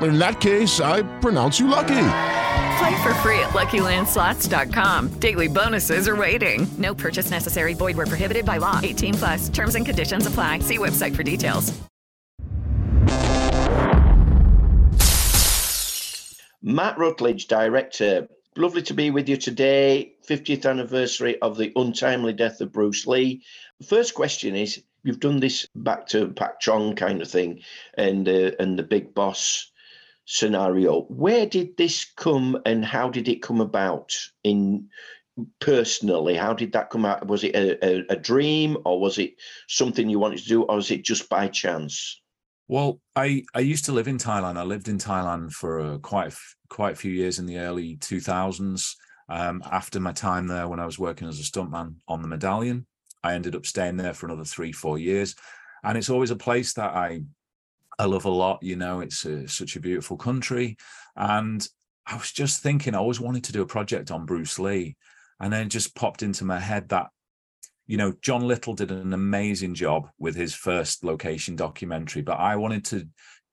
in that case, I pronounce you lucky. Play for free at LuckyLandSlots.com. Daily bonuses are waiting. No purchase necessary. Void were prohibited by law. 18 plus. Terms and conditions apply. See website for details. Matt Routledge, director. Lovely to be with you today. 50th anniversary of the untimely death of Bruce Lee. The first question is: You've done this back to Pak Chong kind of thing, and uh, and the big boss scenario. Where did this come and how did it come about in personally? How did that come out? Was it a, a, a dream or was it something you wanted to do or was it just by chance? Well, I, I used to live in Thailand. I lived in Thailand for uh, quite quite a few years in the early 2000s. Um, after my time there, when I was working as a stuntman on the Medallion, I ended up staying there for another three, four years. And it's always a place that I I love a lot. You know, it's a, such a beautiful country. And I was just thinking, I always wanted to do a project on Bruce Lee. And then it just popped into my head that, you know, John Little did an amazing job with his first location documentary, but I wanted to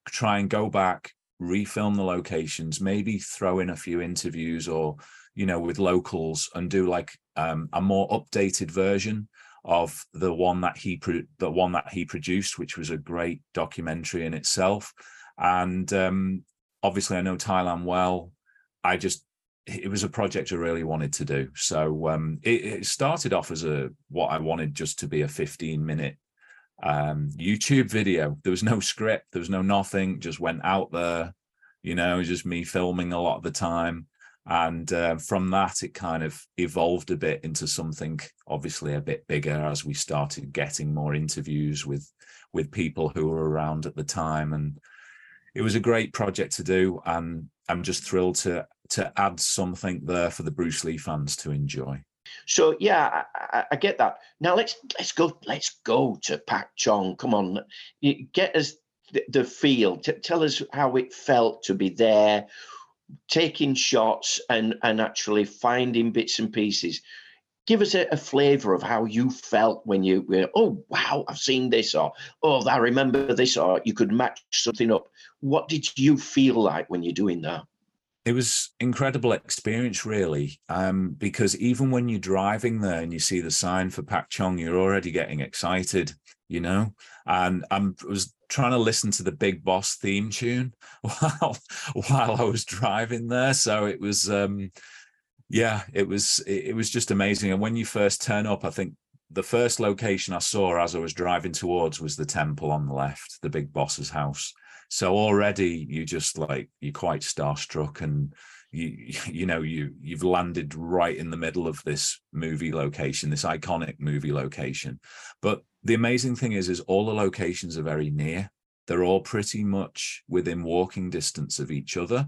try and go back, refilm the locations, maybe throw in a few interviews or, you know, with locals and do like um, a more updated version of the one that he pro- the one that he produced, which was a great documentary in itself. And um, obviously, I know Thailand well. I just it was a project I really wanted to do. So um, it, it, started off as a what I wanted just to be a 15 minute um, YouTube video. There was no script, there was no nothing. Just went out there, you know, just me filming a lot of the time and uh, from that it kind of evolved a bit into something obviously a bit bigger as we started getting more interviews with with people who were around at the time. And it was a great project to do and i'm just thrilled to to add something there for the bruce lee fans to enjoy. So yeah I, I get that. Now let's let's go let's go to pak chong. Come on. Get us the, the feel. T- tell us how it felt to be there taking shots and and actually finding bits and pieces. Give us a, a flavor of how you felt when you were oh wow i've seen this or oh i remember this or you could match something up. What did you feel like when you're doing that it was incredible experience really um, because even when you're driving there and you see the sign for pak chong you're already getting excited you know and i was trying to listen to the Big Boss theme tune while while I was driving there. So it was um yeah, it was it was just amazing. And when you first turn up, I think the first location I saw as I was driving towards was the temple on the left, the big boss's house. So already you just like you're quite starstruck and you you know you you've landed right in the middle of this movie location this iconic movie location. But the amazing thing is is all the locations are very near. They're all pretty much within walking distance of each other.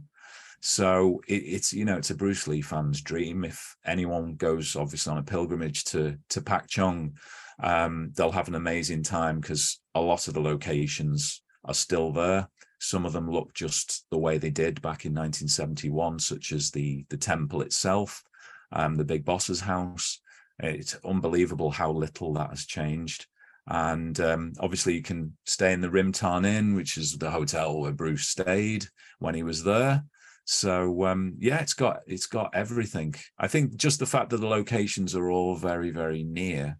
So it, it's you know it's a bruce lee fan's dream. If anyone goes obviously on a pilgrimage to to pak chong um, they'll have an amazing time because a lot of the locations are still there some of them look just the way they did back in 1971 such as the the temple itself um, the big boss's house it's unbelievable how little that has changed And um, obviously, you can stay in the Rimtarn Inn, which is the hotel where Bruce stayed when he was there. So um, yeah, it's got it's got everything. I think just the fact that the locations are all very very near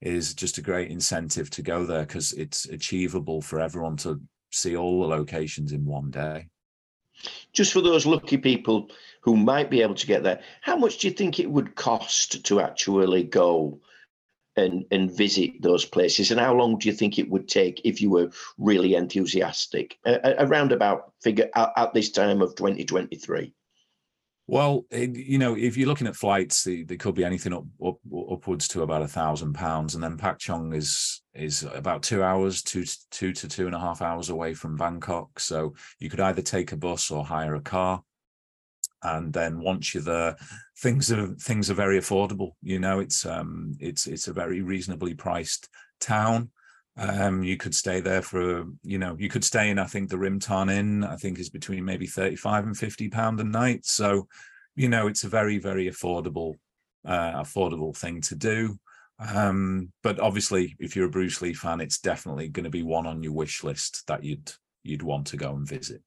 is just a great incentive to go there because it's achievable for everyone to see all the locations in one day. Just for those lucky people who might be able to get there, how much do you think it would cost to actually go and and visit those places? And how long do you think it would take if you were really enthusiastic? A roundabout figure at, at this time of 2023. Well, you know, if you're looking at flights, they, they could be anything up, up upwards to about a thousand pounds, and then Pak Chong is is about two hours, two two to two and a half hours away from Bangkok. So you could either take a bus or hire a car, and then once you're there, things are things are very affordable. You know, it's um it's it's a very reasonably priced town. Um, you could stay there for, you know, you could stay in, I think the Rimtarn Inn, I think is between maybe 35 and 50 pound a night. So, you know, it's a very, very affordable, uh, affordable thing to do. Um, but obviously if you're a Bruce Lee fan, it's definitely going to be one on your wish list that you'd, you'd want to go and visit.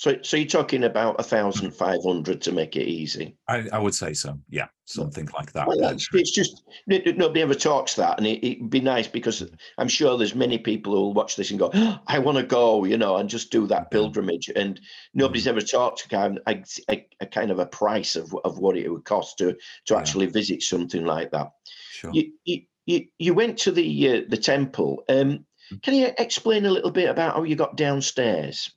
So, so you're talking about a thousand five hundred to make it easy. I, I, would say so. Yeah, something like that. Well, it's just nobody ever talks that, and it, would be nice because I'm sure there's many people who will watch this and go, oh, "I want to go," you know, and just do that pilgrimage. And nobody's mm-hmm. ever talked kind a, a, a, kind of a price of of what it would cost to to yeah. actually visit something like that. Sure. You you, you went to the uh, the temple. Um, mm. can you explain a little bit about how you got downstairs?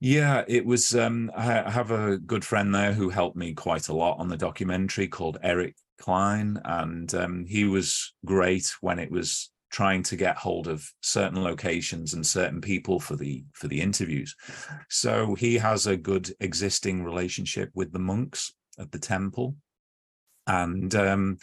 Yeah, it was. Um, I have a good friend there who helped me quite a lot on the documentary called Eric Klein, and um, he was great when it was trying to get hold of certain locations and certain people for the for the interviews. So he has a good existing relationship with the monks at the temple, and um,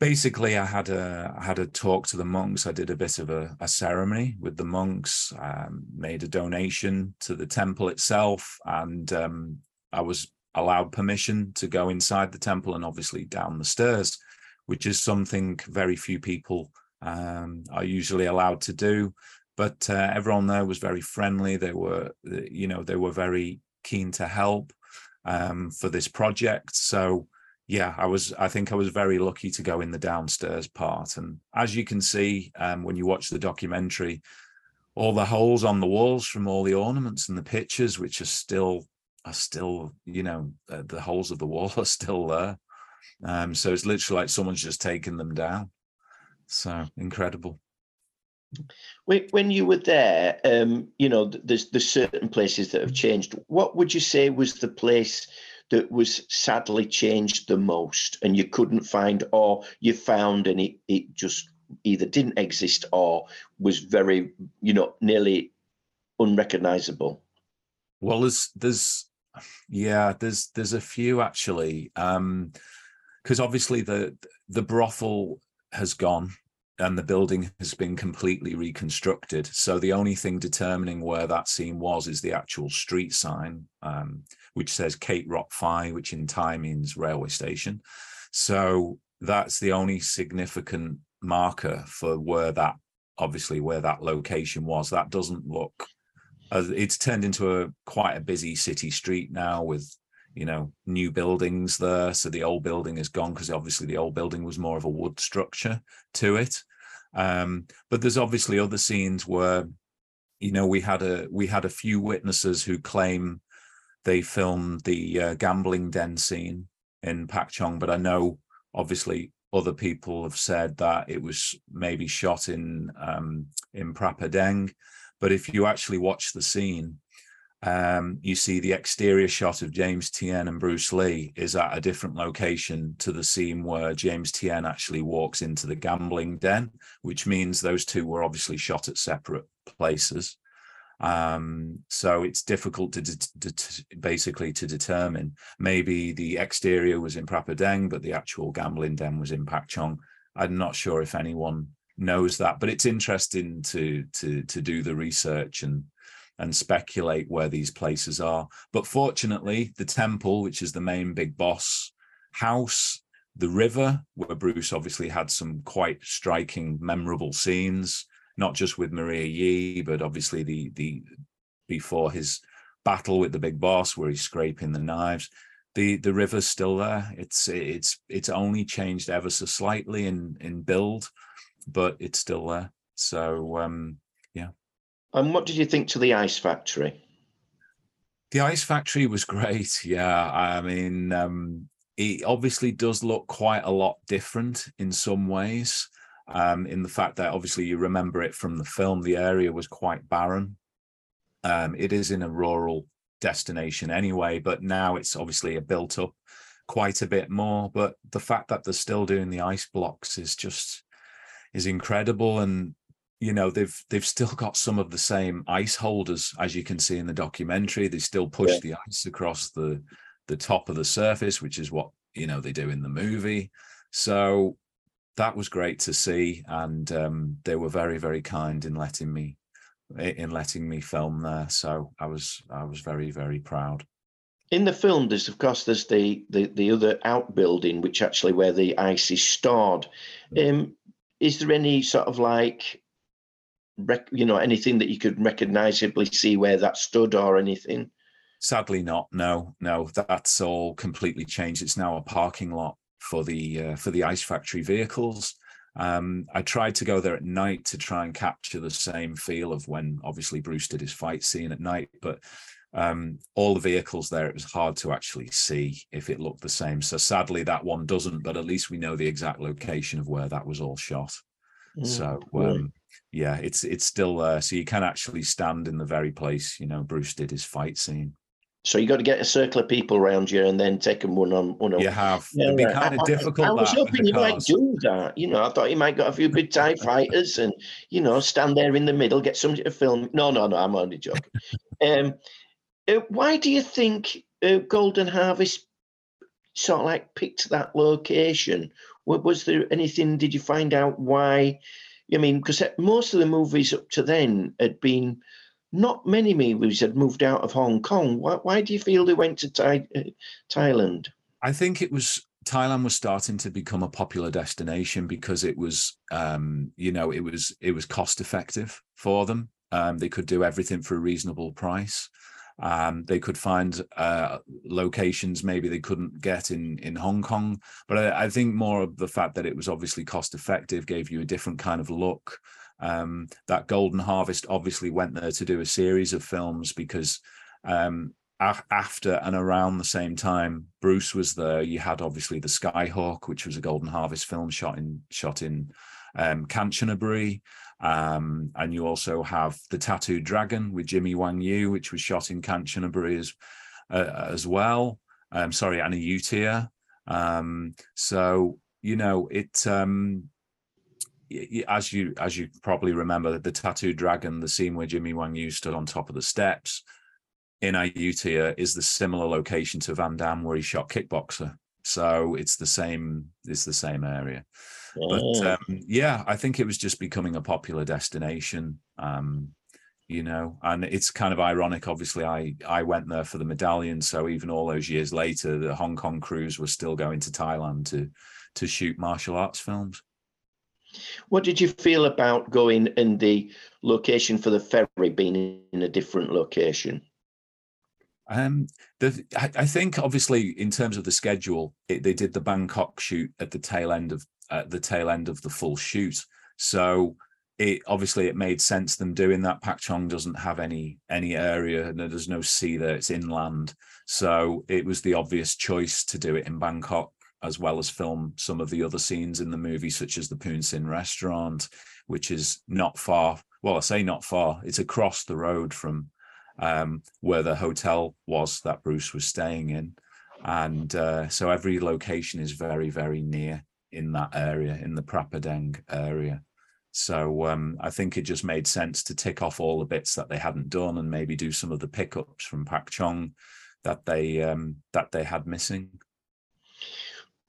basically i had a I had a talk to the monks. I did a bit of a, a ceremony with the monks um, made a donation to the temple itself and um, i was allowed permission to go inside the temple and obviously down the stairs which is something very few people um, are usually allowed to do. But uh, everyone there was very friendly. They were you know they were very keen to help um, for this project. So yeah, I was. I think I was very lucky to go in the downstairs part, and as you can see um, when you watch the documentary, all the holes on the walls from all the ornaments and the pictures, which are still are still, you know, uh, the holes of the wall are still there. Um, so it's literally like someone's just taken them down. So incredible. When you were there, um, you know, there's there's certain places that have changed. What would you say was the place? That was sadly changed the most and you couldn't find or you found and it, it just either didn't exist or was very you know nearly unrecognizable. Well there's there's yeah there's there's a few actually um because obviously the the brothel has gone and the building has been completely reconstructed. So the only thing determining where that scene was is the actual street sign, um, which says Kait Rop Phai, which in Thai means railway station. So that's the only significant marker for where that, obviously, where that location was. That doesn't look, it's turned into a quite a busy city street now with you know new buildings there so the old building is gone because obviously the old building was more of a wood structure to it um, but there's obviously other scenes where you know we had a we had a few witnesses who claim they filmed the uh, gambling den scene in Pak Chong but I know obviously other people have said that it was maybe shot in um, in Prapadeng but if you actually watch the scene um, you see the exterior shot of James Tien and Bruce Lee is at a different location to the scene where James Tien actually walks into the gambling den, which means those two were obviously shot at separate places. Um, so it's difficult to, de- de- basically to determine. Maybe the exterior was in Prapadeng, but the actual gambling den was in Pak Chong. I'm not sure if anyone knows that, but it's interesting to to to do the research and and speculate where these places are. But fortunately, the temple, which is the main big boss house, the river, where Bruce obviously had some quite striking, memorable scenes, not just with Maria Yi, but obviously the the before his battle with the big boss, where he's scraping the knives. The the river's still there. It's it's it's only changed ever so slightly in in build, but it's still there. So um. And what did you think to the ice factory? The ice factory was great. Yeah, I mean, um, it obviously does look quite a lot different in some ways. Um, in the fact that obviously you remember it from the film, the area was quite barren. Um, it is in a rural destination anyway, but now it's obviously a built up quite a bit more. But the fact that they're still doing the ice blocks is just is incredible. And you know they've they've still got some of the same ice holders as you can see in the documentary. They still push yeah. the ice across the the top of the surface which is what you know they do in the movie. So that was great to see and um, they were very very kind in letting me in letting me film there. So i was i was very very proud. In the film there's of course there's the the, the other outbuilding which actually where the ice is stored. Mm. um, is there any sort of like rec- you know anything that you could recognizably see where that stood or anything? Sadly, not. No, no, that's all completely changed. It's now a parking lot for the uh, for the ice factory vehicles. Um, I tried to go there at night to try and capture the same feel of when obviously Bruce did his fight scene at night, but um, all the vehicles there, it was hard to actually see if it looked the same. So sadly, that one doesn't, but at least we know the exact location of where that was all shot. Mm, so um, yeah, it's it's still there. So you can actually stand in the very place, you know, Bruce did his fight scene. So you got to get a circle of people around you and then take them one on one on. You have. Yeah, It'd be kind of difficult. I, I was hoping you might do that. You know, I thought you might got a few good Thai fighters and, you know, stand there in the middle, get somebody to film. No, no, no, I'm only joking. um, uh, why do you think uh, Golden Harvest sort of like picked that location? Was there anything, did you find out why I mean, because most of the movies up to then had been not many movies had moved out of Hong Kong. Why, why do you feel they went to uh, Thailand? I think it was Thailand was starting to become a popular destination because it was, um, you know, it was it was cost effective for them. Um, they could do everything for a reasonable price. Um, they could find uh, locations maybe they couldn't get in in Hong Kong, but I, I, think more of the fact that it was obviously cost effective gave you a different kind of look. Um, that Golden Harvest obviously went there to do a series of films because um, after and around the same time Bruce was there, you had obviously the Skyhawk, which was a Golden Harvest film shot in shot in um, Kanchanaburi. Um, and you also have the Tattooed Dragon with Jimmy Wang Yu, which was shot in Kanchanaburi as, uh, as well. Um, sorry, and Ayutthaya. Um, so you know it. Um, as you as you probably remember, the Tattooed Dragon, the scene where Jimmy Wang Yu stood on top of the steps in Ayutthaya is the similar location to Van Damme where he shot Kickboxer. So it's the same. It's the same area. But oh. um, yeah, I think it was just becoming a popular destination. Um, you know, and it's kind of ironic. Obviously, I I went there for the medallion, so even all those years later, the Hong Kong crews were still going to Thailand to to shoot martial arts films. What did you feel about going and the location for the ferry being in a different location? Um, the, I, I, think obviously in terms of the schedule, it, they did the Bangkok shoot at the tail end of at the tail end of the full shoot. So it obviously it made sense them doing that. Pak Chong doesn't have any any area, and there's no sea there; it's inland. So it was the obvious choice to do it in Bangkok, as well as film some of the other scenes in the movie, such as the Poon Sin restaurant, which is not far. Well, I say not far; it's across the road from um, where the hotel was that Bruce was staying in, and uh, so every location is very, very near in that area, in the Prapadeng area. So um, I think it just made sense to tick off all the bits that they hadn't done and maybe do some of the pickups from Pak Chong that they um, that they had missing.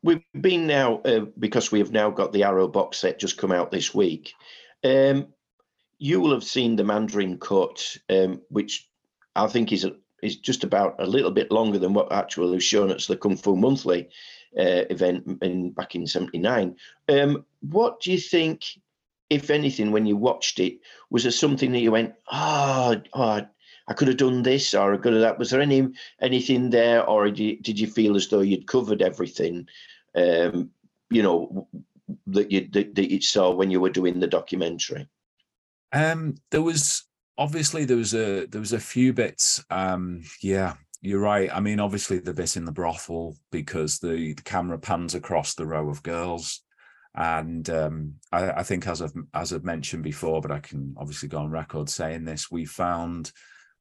We've been now uh, because we have now got the Arrow box set just come out this week. Um, you will have seen the Mandarin cut, um, which I think is a, is just about a little bit longer than what actually was shown at the Kung Fu Monthly. Uh, event in back in '79. Um, what do you think, if anything, when you watched it, was there something that you went, oh, oh I could have done this or I could have that? Was there any anything there, or did you, did you feel as though you'd covered everything? Um, you know that you that, that you saw when you were doing the documentary. Um, there was obviously there was a there was a few bits. Um, yeah, you're right. I mean, obviously the bit in the brothel because the, the camera pans across the row of girls, and um, I, I, think as I've as I've mentioned before, but I can obviously go on record saying this: we found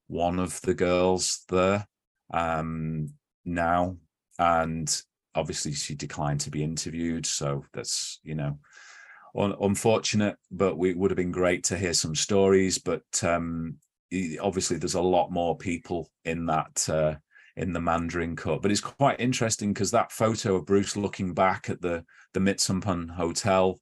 one of the girls there um, now, and obviously she declined to be interviewed. So that's you know un- unfortunate, but we, it would have been great to hear some stories. But um, obviously, there's a lot more people in that uh, in the Mandarin cut. But it's quite interesting because that photo of Bruce looking back at the the Mitsumpan Hotel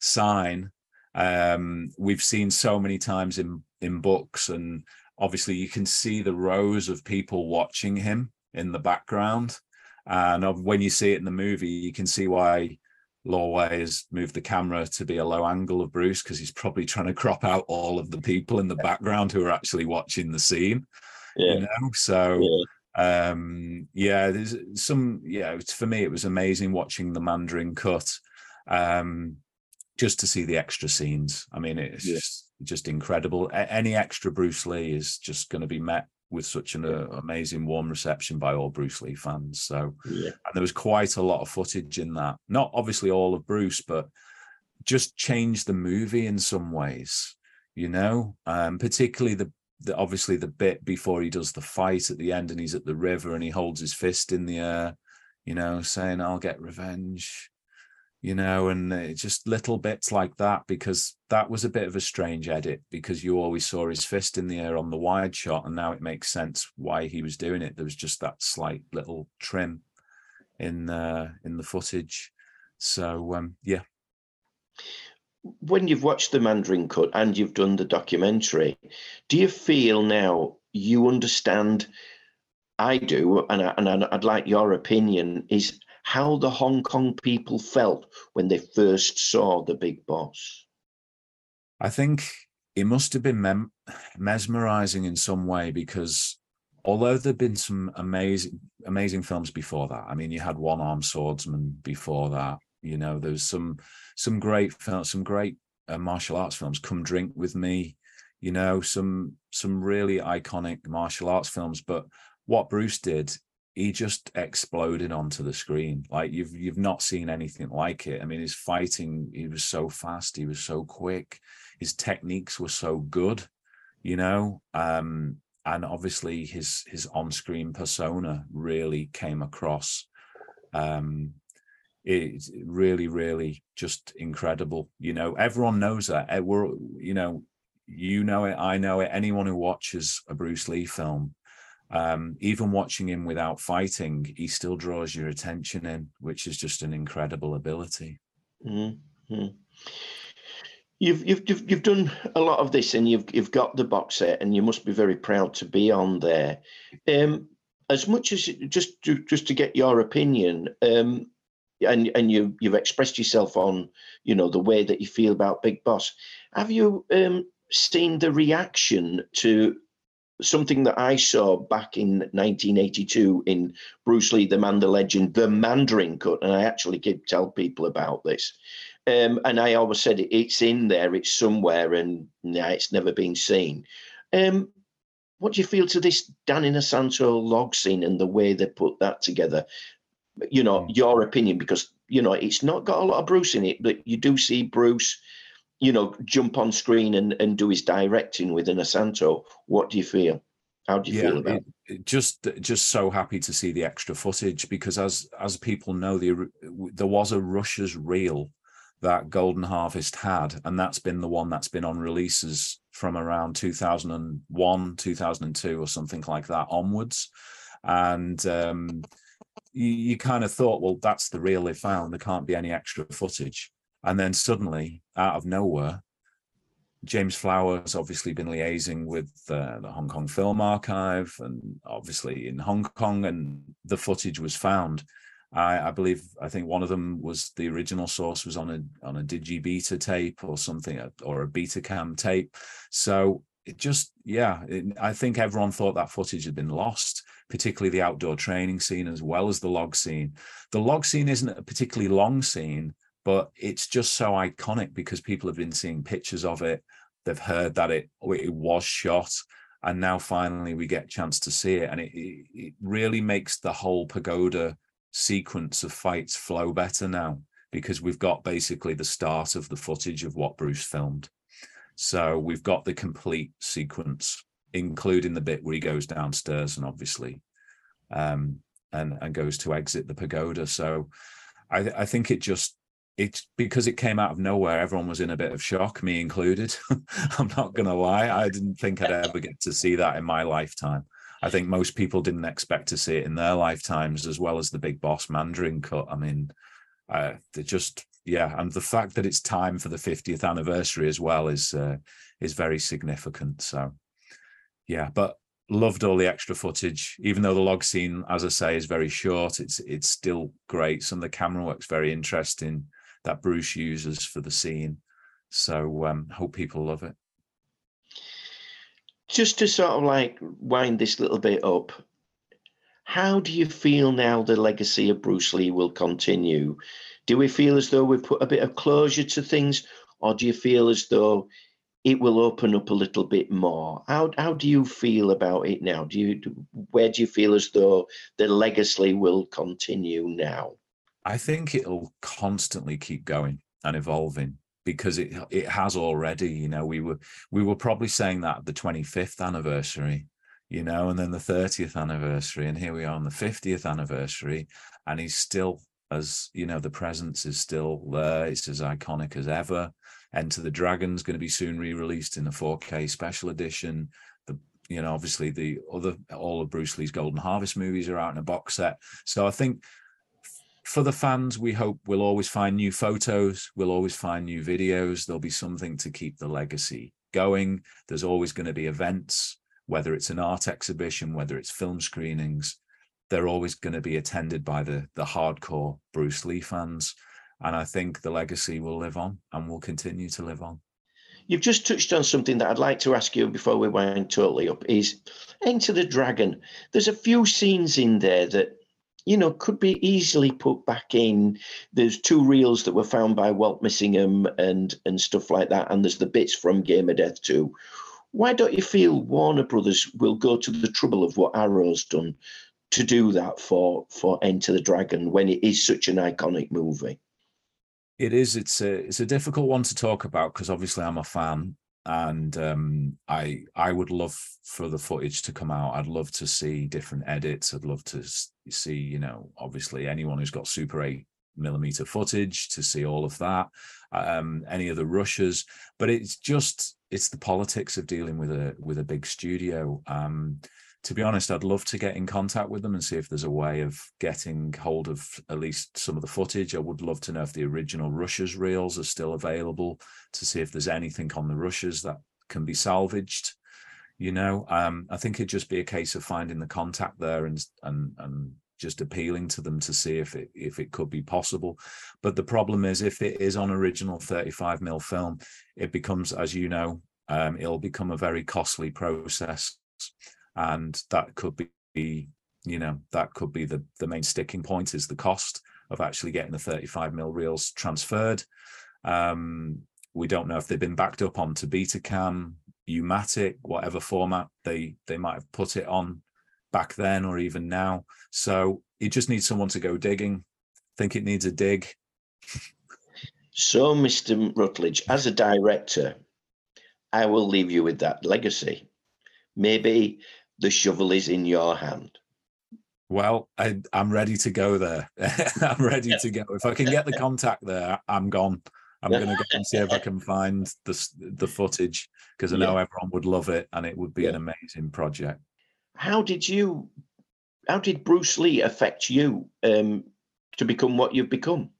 sign um, we've seen so many times in in books and obviously you can see the rows of people watching him in the background and when you see it in the movie you can see why Lo Wei has moved the camera to be a low angle of Bruce because he's probably trying to crop out all of the people in the background who are actually watching the scene. Yeah. You know, so yeah. um yeah, there's some yeah, for me it was amazing watching the Mandarin cut. Um just to see the extra scenes. I mean, it's yeah. just just incredible. A- any extra Bruce Lee is just going to be met with such an uh, amazing warm reception by all Bruce Lee fans. So, yeah. and there was quite a lot of footage in that. Not obviously all of Bruce, but just changed the movie in some ways. You know, um, particularly the, the obviously the bit before he does the fight at the end, and he's at the river and he holds his fist in the air. You know, saying "I'll get revenge." You know, and uh, just little bits like that because that was a bit of a strange edit because you always saw his fist in the air on the wide shot, and now it makes sense why he was doing it. There was just that slight little trim in uh, in the footage. So um, yeah. When you've watched the Mandarin cut and you've done the documentary, do you feel now you understand? I do, and, I, and I'd like your opinion. Is how the Hong Kong people felt when they first saw the big boss? I think it must have been mem- mesmerizing in some way because although there'd been some amazing amazing films before that i mean you had one armed swordsman before that you know there's some some great some great uh, martial arts films come drink with me you know some some really iconic martial arts films but what bruce did he just exploded onto the screen. Like you've you've not seen anything like it. I mean, his fighting, he was so fast, he was so quick, his techniques were so good, you know. Um, and obviously his his on-screen persona really came across. Um, it's really, really just incredible. You know, everyone knows that. Eh, we're, you know, you know it, I know it. Anyone who watches a Bruce Lee film um, even watching him without fighting, he still draws your attention in, which is just an incredible ability. Mm-hmm. You've, you've you've you've done a lot of this, and you've you've got the box set, and you must be very proud to be on there. Um, as much as just to, just to get your opinion, um, and and you you've expressed yourself on you know the way that you feel about Big Boss. Have you um, seen the reaction to something that I saw back in 1982 in Bruce Lee, the Man, the Legend, the Mandarin cut, and I actually keep tell people about this. Um, and I always said it, it's in there, it's somewhere, and yeah, it's never been seen. Um, what do you feel to this Danny Inosanto log scene and the way they put that together? You know, mm. your opinion, because you know it's not got a lot of Bruce in it, but you do see Bruce you know, jump on screen and, and do his directing with Inosanto. What do you feel? How do you yeah, feel about it, it? Just just so happy to see the extra footage because as as people know, the, there was a rushes reel that Golden Harvest had, and that's been the one that's been on releases from around 2001, 2002, or something like that onwards. And um, you, you kind of thought, well, that's the reel they found. There can't be any extra footage. And then suddenly, out of nowhere, James Flower's obviously been liaising with uh, the Hong Kong Film Archive and obviously in Hong Kong, and the footage was found. I, I, believe I think one of them was the original source was on a on a digibeta tape or something or a Betacam tape. So it just yeah, it, I think everyone thought that footage had been lost, particularly the outdoor training scene as well as the log scene. The log scene isn't a particularly long scene, but it's just so iconic because people have been seeing pictures of it. They've heard that it it was shot and now finally we get a chance to see it and it, it, really makes the whole pagoda sequence of fights flow better now because we've got basically the start of the footage of what Bruce filmed. So we've got the complete sequence, including the bit where he goes downstairs and obviously um, and and goes to exit the pagoda. So I, I think it just it's because it came out of nowhere. Everyone was in a bit of shock, me included. I'm not gonna lie, I didn't think I'd ever get to see that in my lifetime. I think most people didn't expect to see it in their lifetimes, as well as the Big Boss Mandarin cut. I mean, uh, just yeah, and the fact that it's time for the 50th anniversary as well is uh, is very significant. So yeah, but loved all the extra footage. Even though the log scene, as I say, is very short, it's it's still great. Some of the camera work's very interesting that Bruce uses for the scene. So um, hope people love it just to sort of like wind this little bit up, how do you feel now the legacy of Bruce Lee will continue? Do we feel as though we've put a bit of closure to things, or do you feel as though it will open up a little bit more? How how do you feel about it now? Do you where do you feel as though the legacy will continue now? I think it'll constantly keep going and evolving because it it has already. You know, we were we were probably saying that the 25th anniversary, you know, and then the 30th anniversary, and here we are on the 50th anniversary, and he's still as you know, the presence is still there. It's as iconic as ever. Enter the Dragon's going to be soon re-released in a 4K special edition. The you know, obviously the other all of Bruce Lee's Golden Harvest movies are out in a box set. So I think for the fans, we hope we'll always find new photos, we'll always find new videos. There'll be something to keep the legacy going. There's always going to be events, whether it's an art exhibition, whether it's film screenings. They're always going to be attended by the the hardcore Bruce Lee fans, and I think the legacy will live on and will continue to live on. You've just touched on something that I'd like to ask you before we wind totally up. Is Enter the Dragon. There's a few scenes in there that you know, could be easily put back in. There's two reels that were found by Walt Missingham and and stuff like that, and there's the bits from Game of Death too. Why don't you feel Warner Brothers will go to the trouble of what Arrow's done to do that for for Enter the Dragon when it is such an iconic movie? It is. It's a it's a difficult one to talk about because obviously I'm a fan and um, I I would love for the footage to come out. I'd love to see different edits. I'd love to see, you know, obviously anyone who's got Super 8 millimeter footage to see all of that. Um, any of the rushes, but it's just it's the politics of dealing with a with a big studio. Um, to be honest, I'd love to get in contact with them and see if there's a way of getting hold of at least some of the footage. I would love to know if the original rushes reels are still available to see if there's anything on the rushes that can be salvaged. You know, um, I think it'd just be a case of finding the contact there and and and just appealing to them to see if it if it could be possible. But the problem is if it is on original 35 mil film, it becomes, as you know, um, it'll become a very costly process and that could be you know that could be the the main sticking point is the cost of actually getting the 35 mil reels transferred. Um, we don't know if they've been backed up onto betacam U-matic whatever format they they might have put it on back then or even now. So it just needs someone to go digging. Think it needs a dig. So mr Routledge as a director i will leave you with that legacy. Maybe the shovel is in your hand. Well, I, am ready to go there. I'm ready to go. If I can get the contact there, I'm gone. I'm going to go and see if I can find the the footage because I know yeah. everyone would love it and it would be yeah. an amazing project. How did you? How did Bruce Lee affect you um, to become what you've become?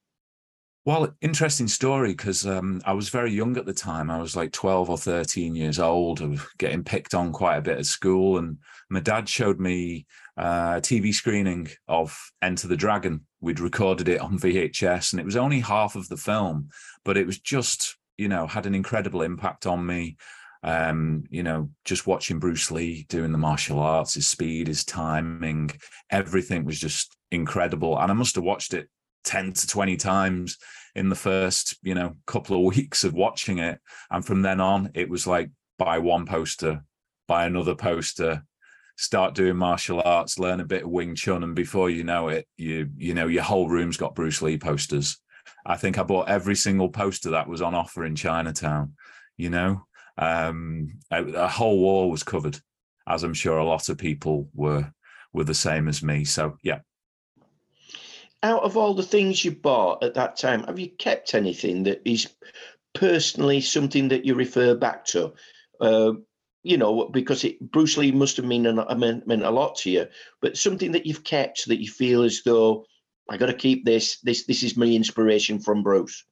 Well, interesting story because um, I was very young at the time. I was like 12 or 13 years old. Getting picked on quite a bit at school. And my dad showed me uh, a TV screening of Enter the Dragon. We'd recorded it on VHS and it was only half of the film, but it was just, you know, had an incredible impact on me. Um, you know, just watching Bruce Lee doing the martial arts, his speed, his timing, everything was just incredible. And I must have watched it 10 to 20 times in the first, you know, couple of weeks of watching it. And from then on, it was like buy one poster, buy another poster, start doing martial arts, learn a bit of Wing Chun, and before you know it, you you know your whole room's got Bruce Lee posters. I think I bought every single poster that was on offer in Chinatown. You know, um, a, a whole wall was covered, as I'm sure a lot of people were were the same as me. So yeah, out of all the things you bought at that time, have you kept anything that is personally something that you refer back to? Uh, you know, because it, Bruce Lee must have mean a, meant, meant a lot to you, but something that you've kept that you feel as though I got to keep this. This this is my inspiration from Bruce.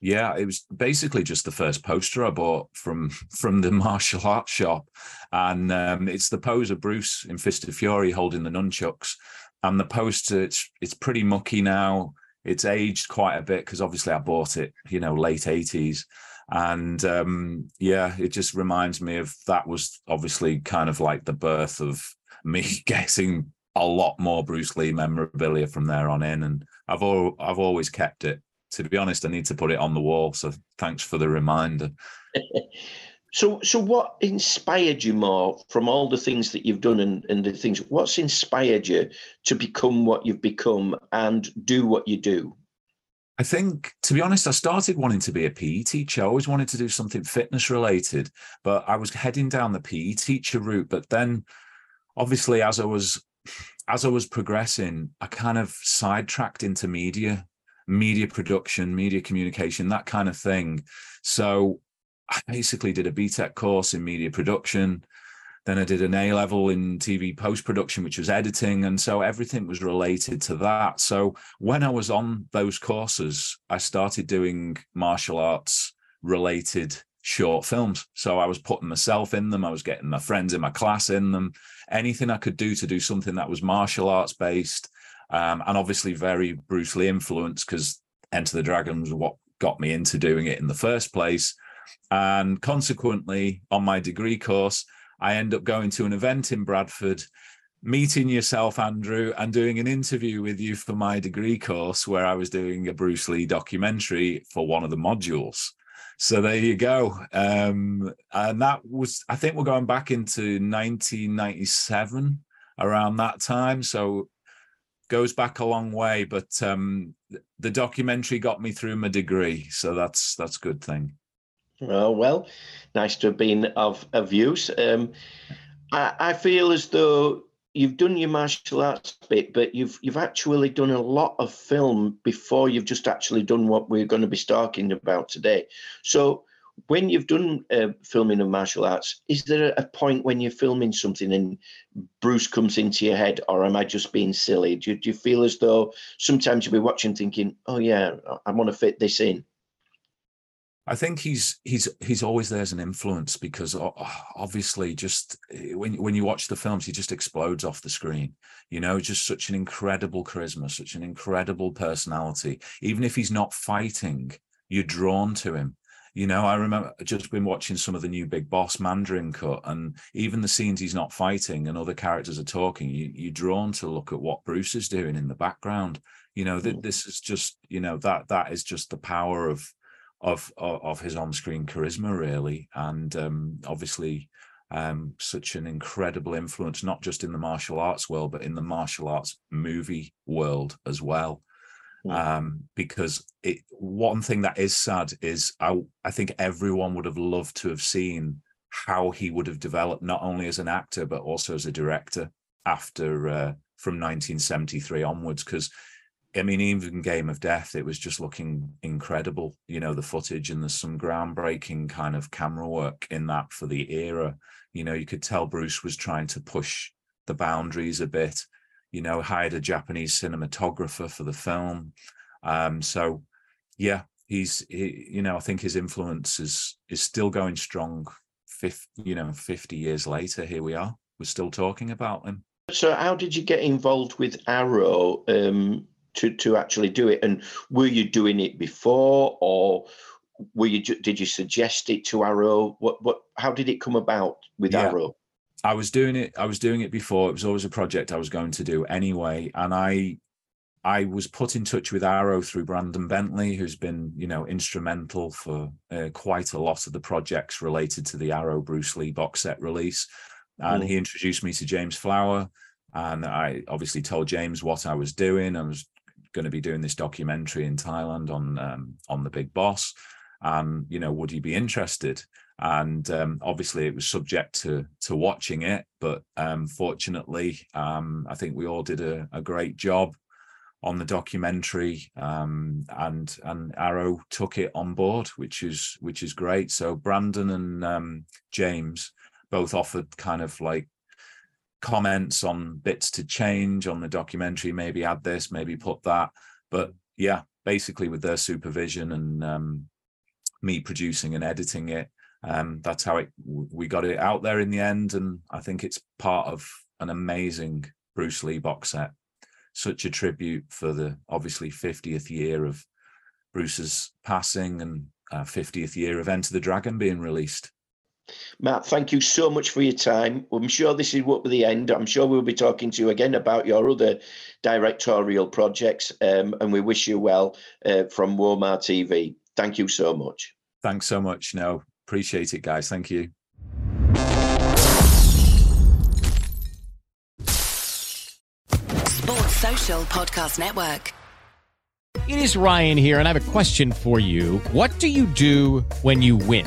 Yeah, it was basically just the first poster I bought from from the martial arts shop, and um, it's the pose of Bruce in Fist of Fury holding the nunchucks, and the poster it's it's pretty mucky now. It's aged quite a bit because obviously I bought it, you know, late eighties, and um, yeah, it just reminds me of that was obviously kind of like the birth of me getting a lot more Bruce Lee memorabilia from there on in, and I've all I've always kept it. To be honest, I need to put it on the wall. So thanks for the reminder. So, so what inspired you more from all the things that you've done and, and the things? What's inspired you to become what you've become and do what you do? I think, to be honest, I started wanting to be a PE teacher. I always wanted to do something fitness related, but I was heading down the PE teacher route. But then, obviously, as I was as I was progressing, I kind of sidetracked into media, media production, media communication, that kind of thing. So I basically did a BTEC course in media production. Then I did an A level in TV post production, which was editing. And so everything was related to that. So when I was on those courses, I started doing martial arts related short films. So I was putting myself in them, I was getting my friends in my class in them, anything I could do to do something that was martial arts based. Um, and obviously very Bruce Lee influenced because Enter the Dragon was what got me into doing it in the first place. And consequently, on my degree course, I end up going to an event in Bradford, meeting yourself, Andrew, and doing an interview with you for my degree course where I was doing a Bruce Lee documentary for one of the modules. So there you go. Um, and that was, I think we're going back into 1997 around that time. So goes back a long way, but um, the documentary got me through my degree. So that's, that's a good thing. Oh, well, nice to have been of, of use. Um, I, I feel as though you've done your martial arts bit, but you've you've actually done a lot of film before you've just actually done what we're going to be talking about today. So when you've done uh, filming of martial arts, is there a point when you're filming something and Bruce comes into your head, or am I just being silly? Do, do you feel as though sometimes you'll be watching thinking, oh yeah, I want to fit this in? I think he's he's he's always there as an influence because obviously just eh, when when you watch the films he just explodes off the screen you know just such an incredible charisma such an incredible personality. Even if he's not fighting you're drawn to him. You know I remember just been watching some of the new Big Boss Mandarin cut and even the scenes he's not fighting and other characters are talking you, you're drawn to look at what Bruce is doing in the background. You know that this is just you know that that is just the power of of of, his on-screen charisma really. And um, obviously um, such an incredible influence not just in the martial arts world but in the martial arts movie world as well. Um, because it one thing that is sad is I, I think everyone would have loved to have seen how he would have developed not only as an actor but also as a director after uh, from 1973 onwards. Because I mean, even Game of Death, it was just looking incredible. You know, the footage and there's some groundbreaking kind of camera work in that for the era. You know, you could tell Bruce was trying to push the boundaries a bit. You know, hired a Japanese cinematographer for the film. Um, so yeah, he's he, you know I think his influence is is still going strong. Fifth, you know, fifty years later, here we are. We're still talking about him. So, how did you get involved with Arrow um, to to actually do it? And were you doing it before, or were you did you suggest it to Arrow? What what? How did it come about with Yeah. Arrow? I was doing it. I was doing it before. It was always a project I was going to do anyway, and I, I was put in touch with Arrow through Brandon Bentley, who's been, you know, instrumental for uh, quite a lot of the projects related to the Arrow Bruce Lee box set release, and Mm. he introduced me to James Flower, and I obviously told James what I was doing. I was going to be doing this documentary in Thailand on um, on the Big Boss, and you know, would he be interested? and um, obviously it was subject to to watching it but um, fortunately um, i think we all did a, a great job on the documentary um, and and arrow took it on board which is which is great so brandon and um, james both offered kind of like comments on bits to change on the documentary maybe add this maybe put that. But yeah basically with their supervision and um, me producing and editing it um, that's how it we got it out there in the end. And i think it's part of an amazing bruce lee box set. Such a tribute for the obviously 50th year of bruce's passing and uh, 50th year of enter the dragon being released Matt, thank you so much for your time. I'm sure this is what the end. I'm sure we'll be talking to you again about your other directorial projects, um, and we wish you well uh, from Walmart TV. Thank you so much. thanks so much no appreciate it guys thank you Sports Social Podcast Network. It is Ryan here, and I have a question for you. What do you do when you win?